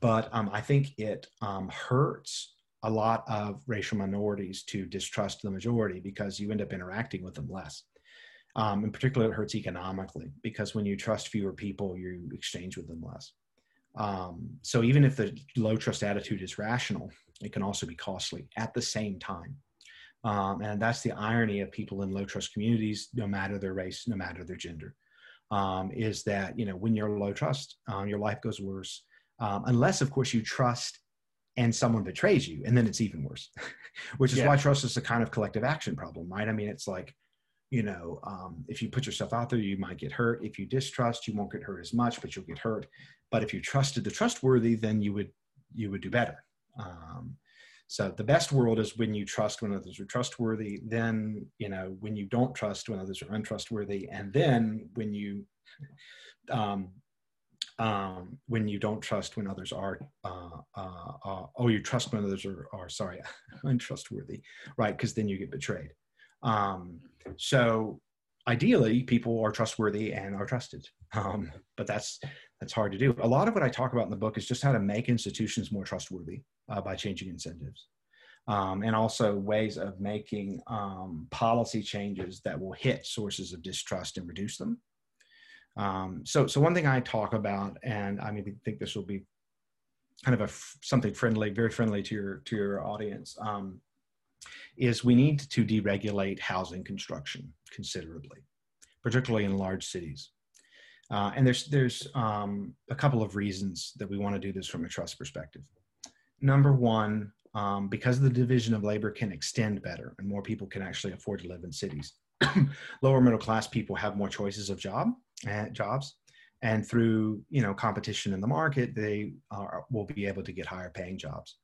Speaker 2: but um, I think it um, hurts a lot of racial minorities to distrust the majority because you end up interacting with them less. Um, in particular, it hurts economically because when you trust fewer people, you exchange with them less. Um, so even if the low trust attitude is rational, it can also be costly at the same time. Um, and that's the irony of people in low trust communities, no matter their race, no matter their gender, um, is that you know when you're low trust, um, your life goes worse, um, unless of course you trust and someone betrays you, and then it's even worse. Which is yeah. why trust is a kind of collective action problem, right? I mean, it's like you know, um, if you put yourself out there, you might get hurt. If you distrust, you won't get hurt as much, but you'll get hurt. But if you trusted the trustworthy, then you would you would do better. Um, so the best world is when you trust when others are trustworthy. Then you know when you don't trust when others are untrustworthy, and then when you um, um, when you don't trust when others are uh, uh, uh, oh you trust when others are, are sorry untrustworthy right because then you get betrayed um, so ideally, people are trustworthy and are trusted, um, but that's that's hard to do. A lot of what I talk about in the book is just how to make institutions more trustworthy uh, by changing incentives. Um, and also ways of making um, policy changes that will hit sources of distrust and reduce them. Um, so, so one thing I talk about, and I mean, think this will be kind of a something friendly, very friendly to your to your audience. Um, is we need to deregulate housing construction considerably, particularly in large cities. Uh, and there's there's um, a couple of reasons that we want to do this from a trust perspective. Number one, um, because the division of labor can extend better and more people can actually afford to live in cities. Lower middle class people have more choices of job jobs, and through you know competition in the market, they are, will be able to get higher paying jobs.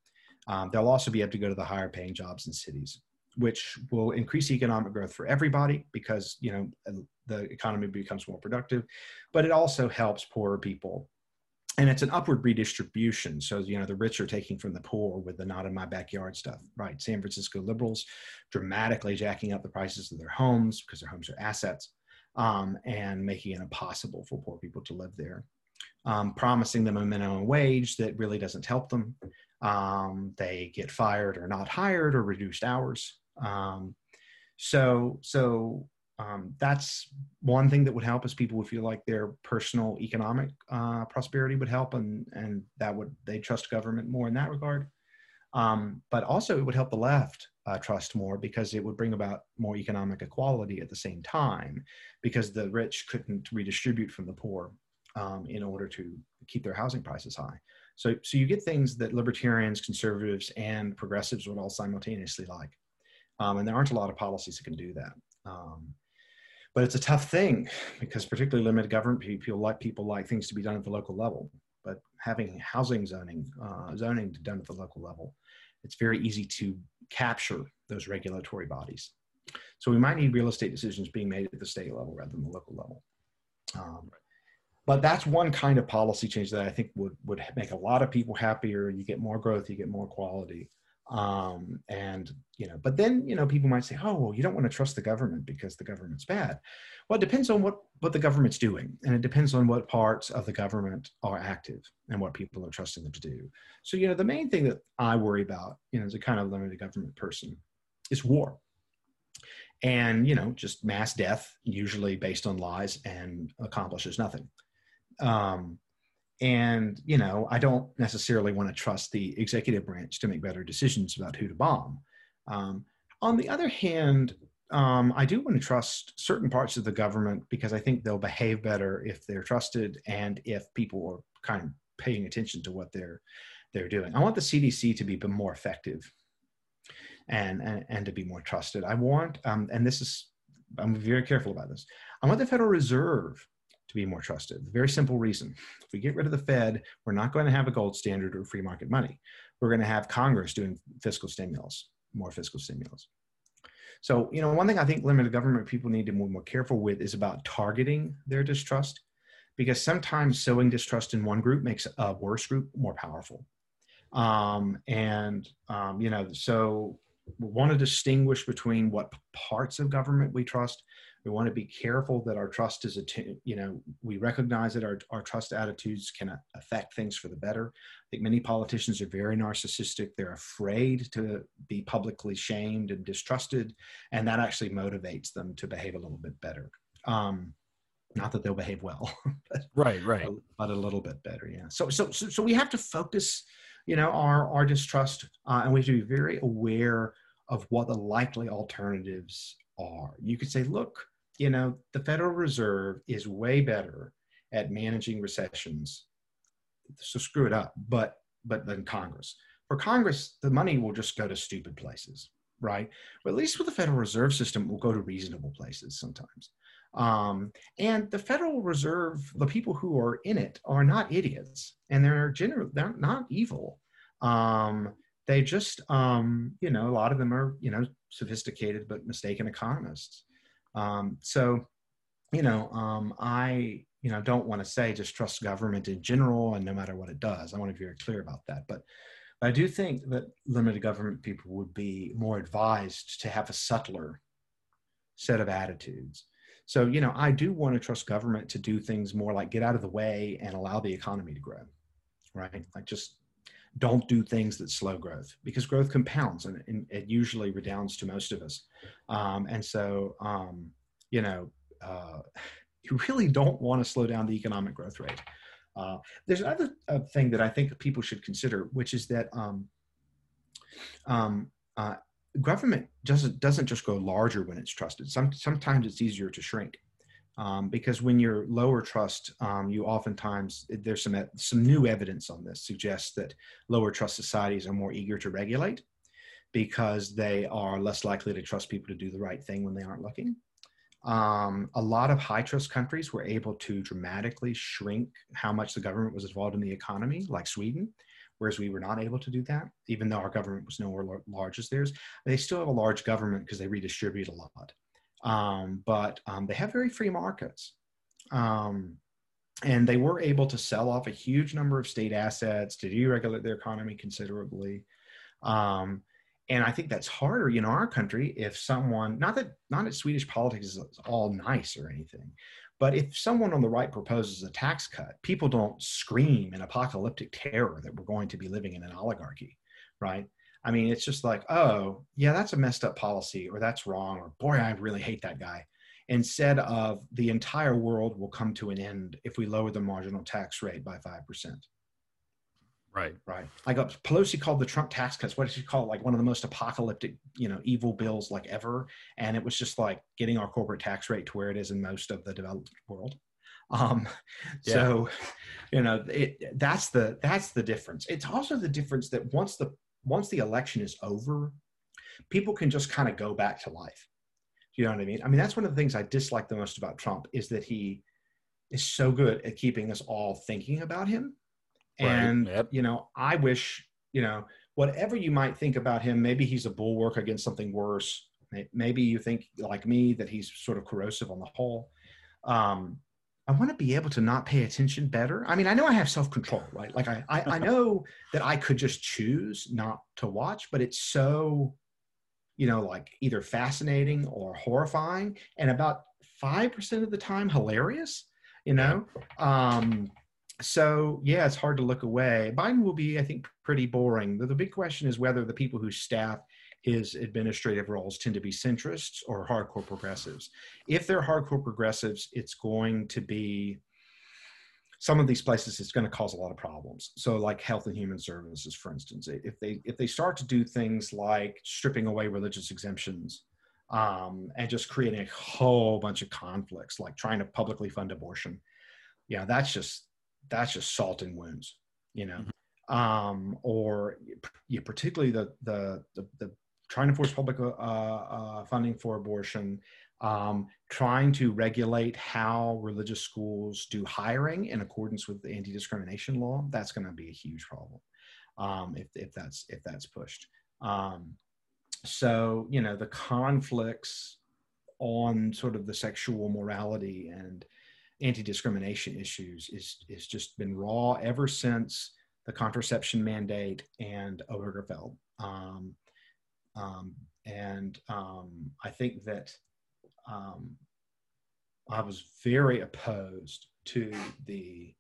Speaker 2: Um, they'll also be able to go to the higher paying jobs in cities, which will increase economic growth for everybody because you know the economy becomes more productive, but it also helps poorer people. And it's an upward redistribution. So, you know, the rich are taking from the poor with the not in my backyard stuff, right? San Francisco liberals dramatically jacking up the prices of their homes because their homes are assets um, and making it impossible for poor people to live there. Um, promising them a minimum wage that really doesn't help them um, they get fired or not hired or reduced hours. Um, so, so um, that's one thing that would help is people would feel like their personal economic uh, prosperity would help, and and that would they trust government more in that regard. Um, but also, it would help the left uh, trust more because it would bring about more economic equality at the same time, because the rich couldn't redistribute from the poor um, in order to keep their housing prices high. So, so you get things that libertarians, conservatives, and progressives would all simultaneously like. Um, and there aren't a lot of policies that can do that. Um, but it's a tough thing because particularly limited government people like people like things to be done at the local level. But having housing zoning, uh, zoning done at the local level, it's very easy to capture those regulatory bodies. So we might need real estate decisions being made at the state level rather than the local level. Um, but that's one kind of policy change that I think would would make a lot of people happier. You get more growth, you get more quality, um, and you know. But then you know people might say, "Oh, well, you don't want to trust the government because the government's bad." Well, it depends on what what the government's doing, and it depends on what parts of the government are active and what people are trusting them to do. So you know, the main thing that I worry about, you know, as a kind of limited government person, is war and you know just mass death usually based on lies and accomplishes nothing um, and you know, I don't necessarily want to trust the executive branch to make better decisions about who to bomb. Um, on the other hand, um, I do want to trust certain parts of the government because I think they'll behave better if they're trusted and if people are kind of paying attention to what they're they're doing. I want the CDC to be more effective and and, and to be more trusted. I want, um, and this is, I'm very careful about this. I want the Federal Reserve be more trusted. Very simple reason. If we get rid of the Fed, we're not going to have a gold standard or free market money. We're going to have Congress doing fiscal stimulus, more fiscal stimulus. So, you know, one thing I think limited government people need to be more careful with is about targeting their distrust, because sometimes sowing distrust in one group makes a worse group more powerful. Um, and, um, you know, so we want to distinguish between what parts of government we trust. We want to be careful that our trust is, a you know, we recognize that our, our trust attitudes can affect things for the better. I think many politicians are very narcissistic. They're afraid to be publicly shamed and distrusted, and that actually motivates them to behave a little bit better. Um, not that they'll behave well,
Speaker 1: but, right, right,
Speaker 2: but a little bit better. Yeah. So, so, so, so we have to focus you know, our, our distrust, uh, and we have to be very aware of what the likely alternatives are. You could say, look, you know, the Federal Reserve is way better at managing recessions, so screw it up, but but than Congress. For Congress, the money will just go to stupid places, right? But at least with the Federal Reserve System, we'll go to reasonable places sometimes. Um, and the Federal Reserve, the people who are in it are not idiots, and they're generally they're not evil. Um, they just, um, you know, a lot of them are, you know, sophisticated but mistaken economists. Um, so, you know, um, I, you know, don't want to say just trust government in general and no matter what it does. I want to be very clear about that. But I do think that limited government people would be more advised to have a subtler set of attitudes so, you know, I do want to trust government to do things more like get out of the way and allow the economy to grow, right? Like just don't do things that slow growth because growth compounds and, and it usually redounds to most of us. Um, and so, um, you know, uh, you really don't want to slow down the economic growth rate. Uh, there's another uh, thing that I think people should consider, which is that um, um, uh, government doesn't doesn't just go larger when it's trusted. Some, sometimes it's easier to shrink. Um, because when you're lower trust, um, you oftentimes there's some some new evidence on this suggests that lower trust societies are more eager to regulate because they are less likely to trust people to do the right thing when they aren't looking. Um, a lot of high trust countries were able to dramatically shrink how much the government was involved in the economy, like Sweden whereas we were not able to do that, even though our government was nowhere large as theirs. They still have a large government because they redistribute a lot, um, but um, they have very free markets. Um, and they were able to sell off a huge number of state assets to deregulate their economy considerably. Um, and I think that's harder in our country if someone, not that not that Swedish politics is all nice or anything, but if someone on the right proposes a tax cut, people don't scream in apocalyptic terror that we're going to be living in an oligarchy, right? I mean, it's just like, oh, yeah, that's a messed up policy, or that's wrong, or boy, I really hate that guy. Instead of the entire world will come to an end if we lower the marginal tax rate by 5%.
Speaker 1: Right.
Speaker 2: Right. Like uh, Pelosi called the Trump tax cuts, what did she call it? Like one of the most apocalyptic, you know, evil bills like ever. And it was just like getting our corporate tax rate to where it is in most of the developed world. Um, yeah. so, you know, it, that's the, that's the difference. It's also the difference that once the, once the election is over, people can just kind of go back to life. Do You know what I mean? I mean, that's one of the things I dislike the most about Trump is that he is so good at keeping us all thinking about him and, yep. you know, I wish, you know, whatever you might think about him, maybe he's a bulwark against something worse. Maybe you think, like me, that he's sort of corrosive on the whole. Um, I want to be able to not pay attention better. I mean, I know I have self control, right? Like, I, I, I know that I could just choose not to watch, but it's so, you know, like either fascinating or horrifying, and about 5% of the time, hilarious, you know? Um, so yeah, it's hard to look away. Biden will be, I think, pretty boring. The, the, big question is whether the people who staff his administrative roles tend to be centrists or hardcore progressives. If they're hardcore progressives, it's going to be some of these places it's going to cause a lot of problems so like health and human services for instance if they if they start to do things like stripping away religious exemptions um, and just creating a whole bunch of conflicts like trying to publicly fund abortion yeah that's just that's just salt in wounds, you know. Mm-hmm. Um, or yeah, particularly the, the, the the trying to force public uh, uh, funding for abortion, um, trying to regulate how religious schools do hiring in accordance with the anti-discrimination law. That's going to be a huge problem um, if if that's if that's pushed. Um, so you know the conflicts on sort of the sexual morality and anti-discrimination issues is is just been raw ever since the contraception mandate and Obergefell. Um, and um, I think that um, I was very opposed to the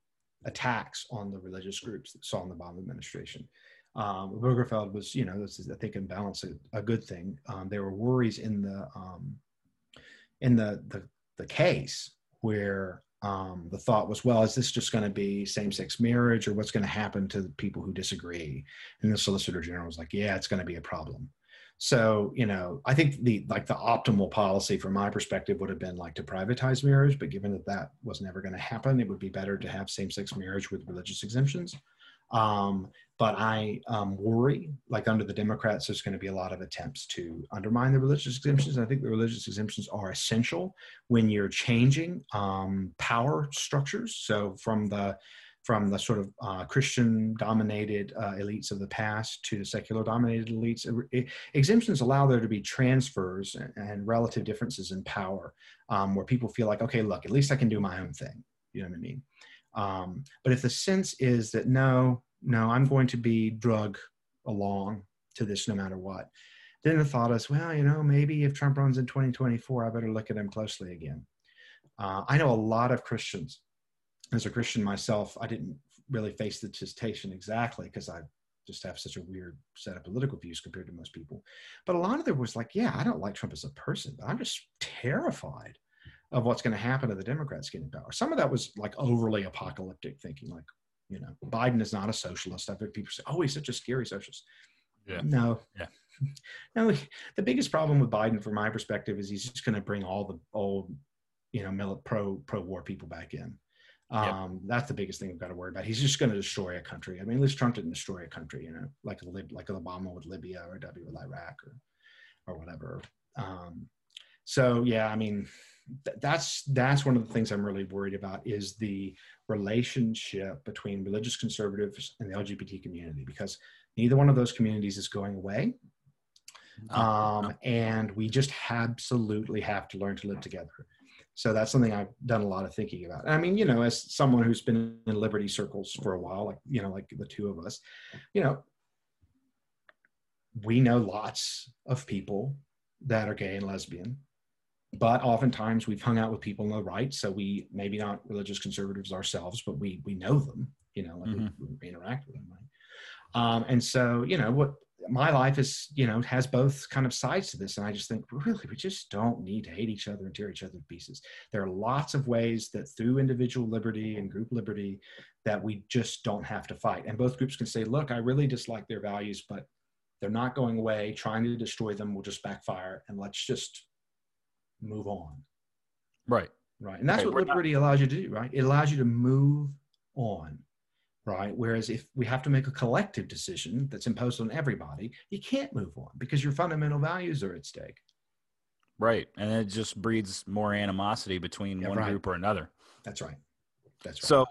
Speaker 2: attacks on the religious groups that saw in the Obama administration. Um, was, you know, this is, I think, in balance, a, a good thing. Um, there were worries in the um, in the, the the case where um, the thought was, well, is this just going to be same-sex marriage, or what's going to happen to the people who disagree? And the Solicitor General was like, yeah, it's going to be a problem. So, you know, I think the like the optimal policy from my perspective would have been like to privatize marriage, but given that that was never going to happen, it would be better to have same-sex marriage with religious exemptions. Um, but I um, worry, like under the Democrats, there's going to be a lot of attempts to undermine the religious exemptions. I think the religious exemptions are essential when you're changing um, power structures. So from the from the sort of uh, Christian dominated uh, elites of the past to the secular dominated elites. It, exemptions allow there to be transfers and, and relative differences in power um, where people feel like, okay, look, at least I can do my own thing. You know what I mean? Um, but if the sense is that no, no, I'm going to be drug along to this no matter what, then the thought is, well, you know, maybe if Trump runs in 2024, I better look at him closely again. Uh, I know a lot of Christians as a Christian myself, I didn't really face the temptation exactly because I just have such a weird set of political views compared to most people. But a lot of it was like, yeah, I don't like Trump as a person, but I'm just terrified of what's going to happen to the Democrats getting power. Some of that was like overly apocalyptic thinking, like, you know, Biden is not a socialist. I've heard people say, oh, he's such a scary socialist.
Speaker 1: Yeah.
Speaker 2: No.
Speaker 1: Yeah.
Speaker 2: No, the biggest problem with Biden, from my perspective, is he's just going to bring all the old, you know, pro pro war people back in. Um, yep. That's the biggest thing we've got to worry about. He's just going to destroy a country. I mean, at least Trump didn't destroy a country, you know, like Lib- like Obama with Libya or W with Iraq or or whatever. Um, so yeah, I mean, th- that's that's one of the things I'm really worried about is the relationship between religious conservatives and the LGBT community because neither one of those communities is going away. Um, and we just absolutely have to learn to live together. So that's something I've done a lot of thinking about. I mean, you know, as someone who's been in liberty circles for a while, like, you know, like the two of us, you know, we know lots of people that are gay and lesbian, but oftentimes we've hung out with people on the right. So we maybe not religious conservatives ourselves, but we we know them, you know, like mm-hmm. we, we, interact with them. Right? Um, and so, you know, what my life is, you know, has both kind of sides to this. And I just think, really, we just don't need to hate each other and tear each other to pieces. There are lots of ways that through individual liberty and group liberty that we just don't have to fight. And both groups can say, look, I really dislike their values, but they're not going away. Trying to destroy them will just backfire. And let's just move on.
Speaker 1: Right.
Speaker 2: Right. And that's what liberty not- allows you to do, right? It allows you to move on right? Whereas if we have to make a collective decision that's imposed on everybody, you can't move on because your fundamental values are at stake.
Speaker 1: Right. And it just breeds more animosity between yeah, one right. group or another.
Speaker 2: That's right. That's right.
Speaker 1: So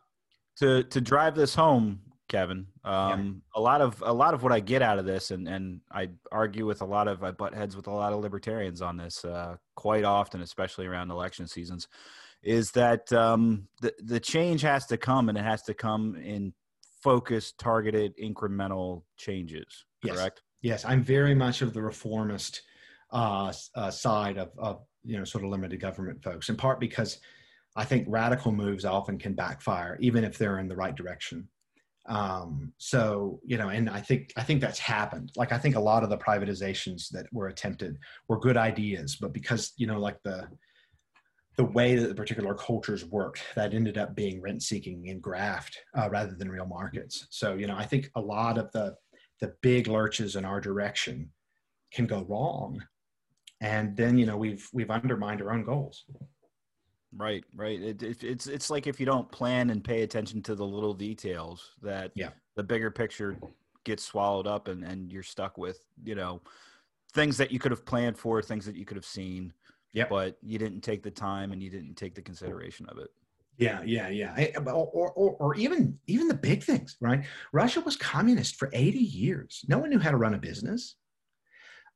Speaker 1: to to drive this home, Kevin, um, yeah. a lot of a lot of what I get out of this, and and I argue with a lot of I butt heads with a lot of libertarians on this uh, quite often, especially around election seasons, is that um, the the change has to come, and it has to come in focused, targeted, incremental changes. Correct.
Speaker 2: Yes, yes. I'm very much of the reformist uh, uh, side of, of you know sort of limited government folks. In part because I think radical moves often can backfire, even if they're in the right direction. Um, so you know, and I think I think that's happened. Like I think a lot of the privatizations that were attempted were good ideas, but because you know, like the the way that the particular cultures worked that ended up being rent seeking and graft uh, rather than real markets. So you know i think a lot of the the big lurches in our direction can go wrong. And then you know we've we've undermined our own goals.
Speaker 1: Right right. It, it, it's it's like if you don't plan and pay attention to the little details that
Speaker 2: yeah.
Speaker 1: the bigger picture gets swallowed up and and you're stuck with you know things that you could have planned for things that you could have seen
Speaker 2: yeah.
Speaker 1: But you didn't take the time and you didn't take the consideration of it.
Speaker 2: Yeah, yeah, yeah. Or, or, or even even the big things, right? Russia was communist for 80 years. No one knew how to run a business.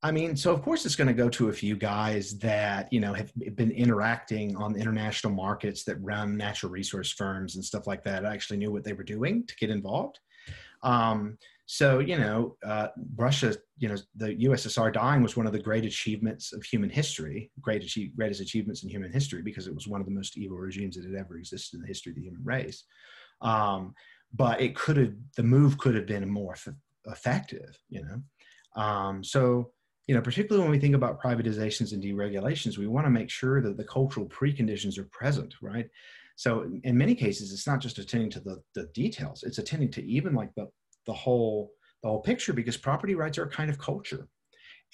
Speaker 2: I mean, so of course it's going to go to a few guys that you know have been interacting on the international markets that run natural resource firms and stuff like that. I actually knew what they were doing to get involved. Um, So, you know, uh, Russia, you know, the USSR dying was one of the great achievements of human history, great achieve, greatest achievements in human history, because it was one of the most evil regimes that had ever existed in the history of the human race. Um, but it could have, the move could have been more f- effective, you know. Um, so, you know, particularly when we think about privatizations and deregulations, we want to make sure that the cultural preconditions are present, right? So in many cases, it's not just attending to the, the details; it's attending to even like the the whole the whole picture because property rights are a kind of culture.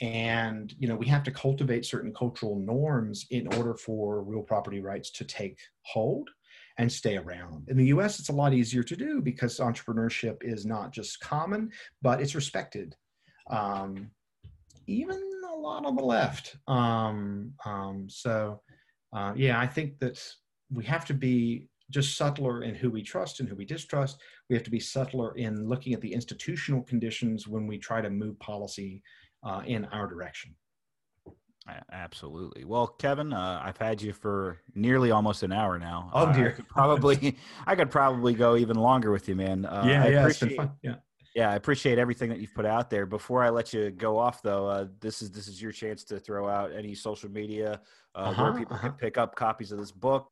Speaker 2: And you know we have to cultivate certain cultural norms in order for real property rights to take hold and stay around. In the us it's a lot easier to do because entrepreneurship is not just common but it's respected. Um, even a lot on the left. Um, um, so uh, yeah i think that we have to be just subtler in who we trust and who we distrust. We have to be subtler in looking at the institutional conditions when we try to move policy uh, in our direction.
Speaker 1: Absolutely. Well, Kevin, uh, I've had you for nearly almost an hour now.
Speaker 2: Oh dear.
Speaker 1: Uh, I could probably, I could probably go even longer with you, man.
Speaker 2: Uh, yeah, I yeah, it's been fun. Yeah.
Speaker 1: Yeah, I appreciate everything that you've put out there. Before I let you go off, though, uh, this is this is your chance to throw out any social media uh, uh-huh, where people uh-huh. can pick up copies of this book,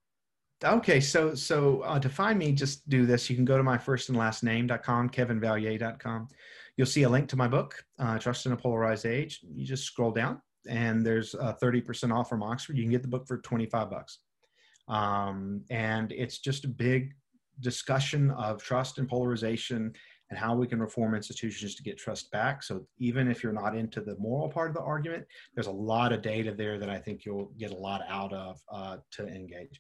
Speaker 2: Okay, so so uh, to find me, just do this. You can go to my first and last name.com, kevinvallier.com. You'll see a link to my book, uh, Trust in a Polarized Age. You just scroll down, and there's a 30% off from Oxford. You can get the book for 25 bucks. Um, and it's just a big discussion of trust and polarization and how we can reform institutions to get trust back. So even if you're not into the moral part of the argument, there's a lot of data there that I think you'll get a lot out of uh, to engage.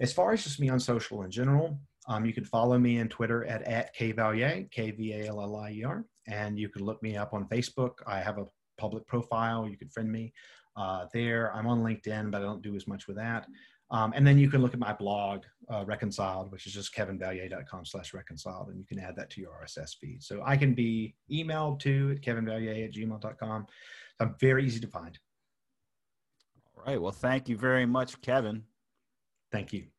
Speaker 2: As far as just me on social in general, um, you can follow me on Twitter at, at kvallier, K-V-A-L-L-I-E-R, and you can look me up on Facebook. I have a public profile. You can friend me uh, there. I'm on LinkedIn, but I don't do as much with that. Um, and then you can look at my blog, uh, Reconciled, which is just kevinvallier.com slash reconciled, and you can add that to your RSS feed. So I can be emailed to at kevinvallier at gmail.com. So I'm very easy to find.
Speaker 1: All right. Well, thank you very much, Kevin.
Speaker 2: Thank you.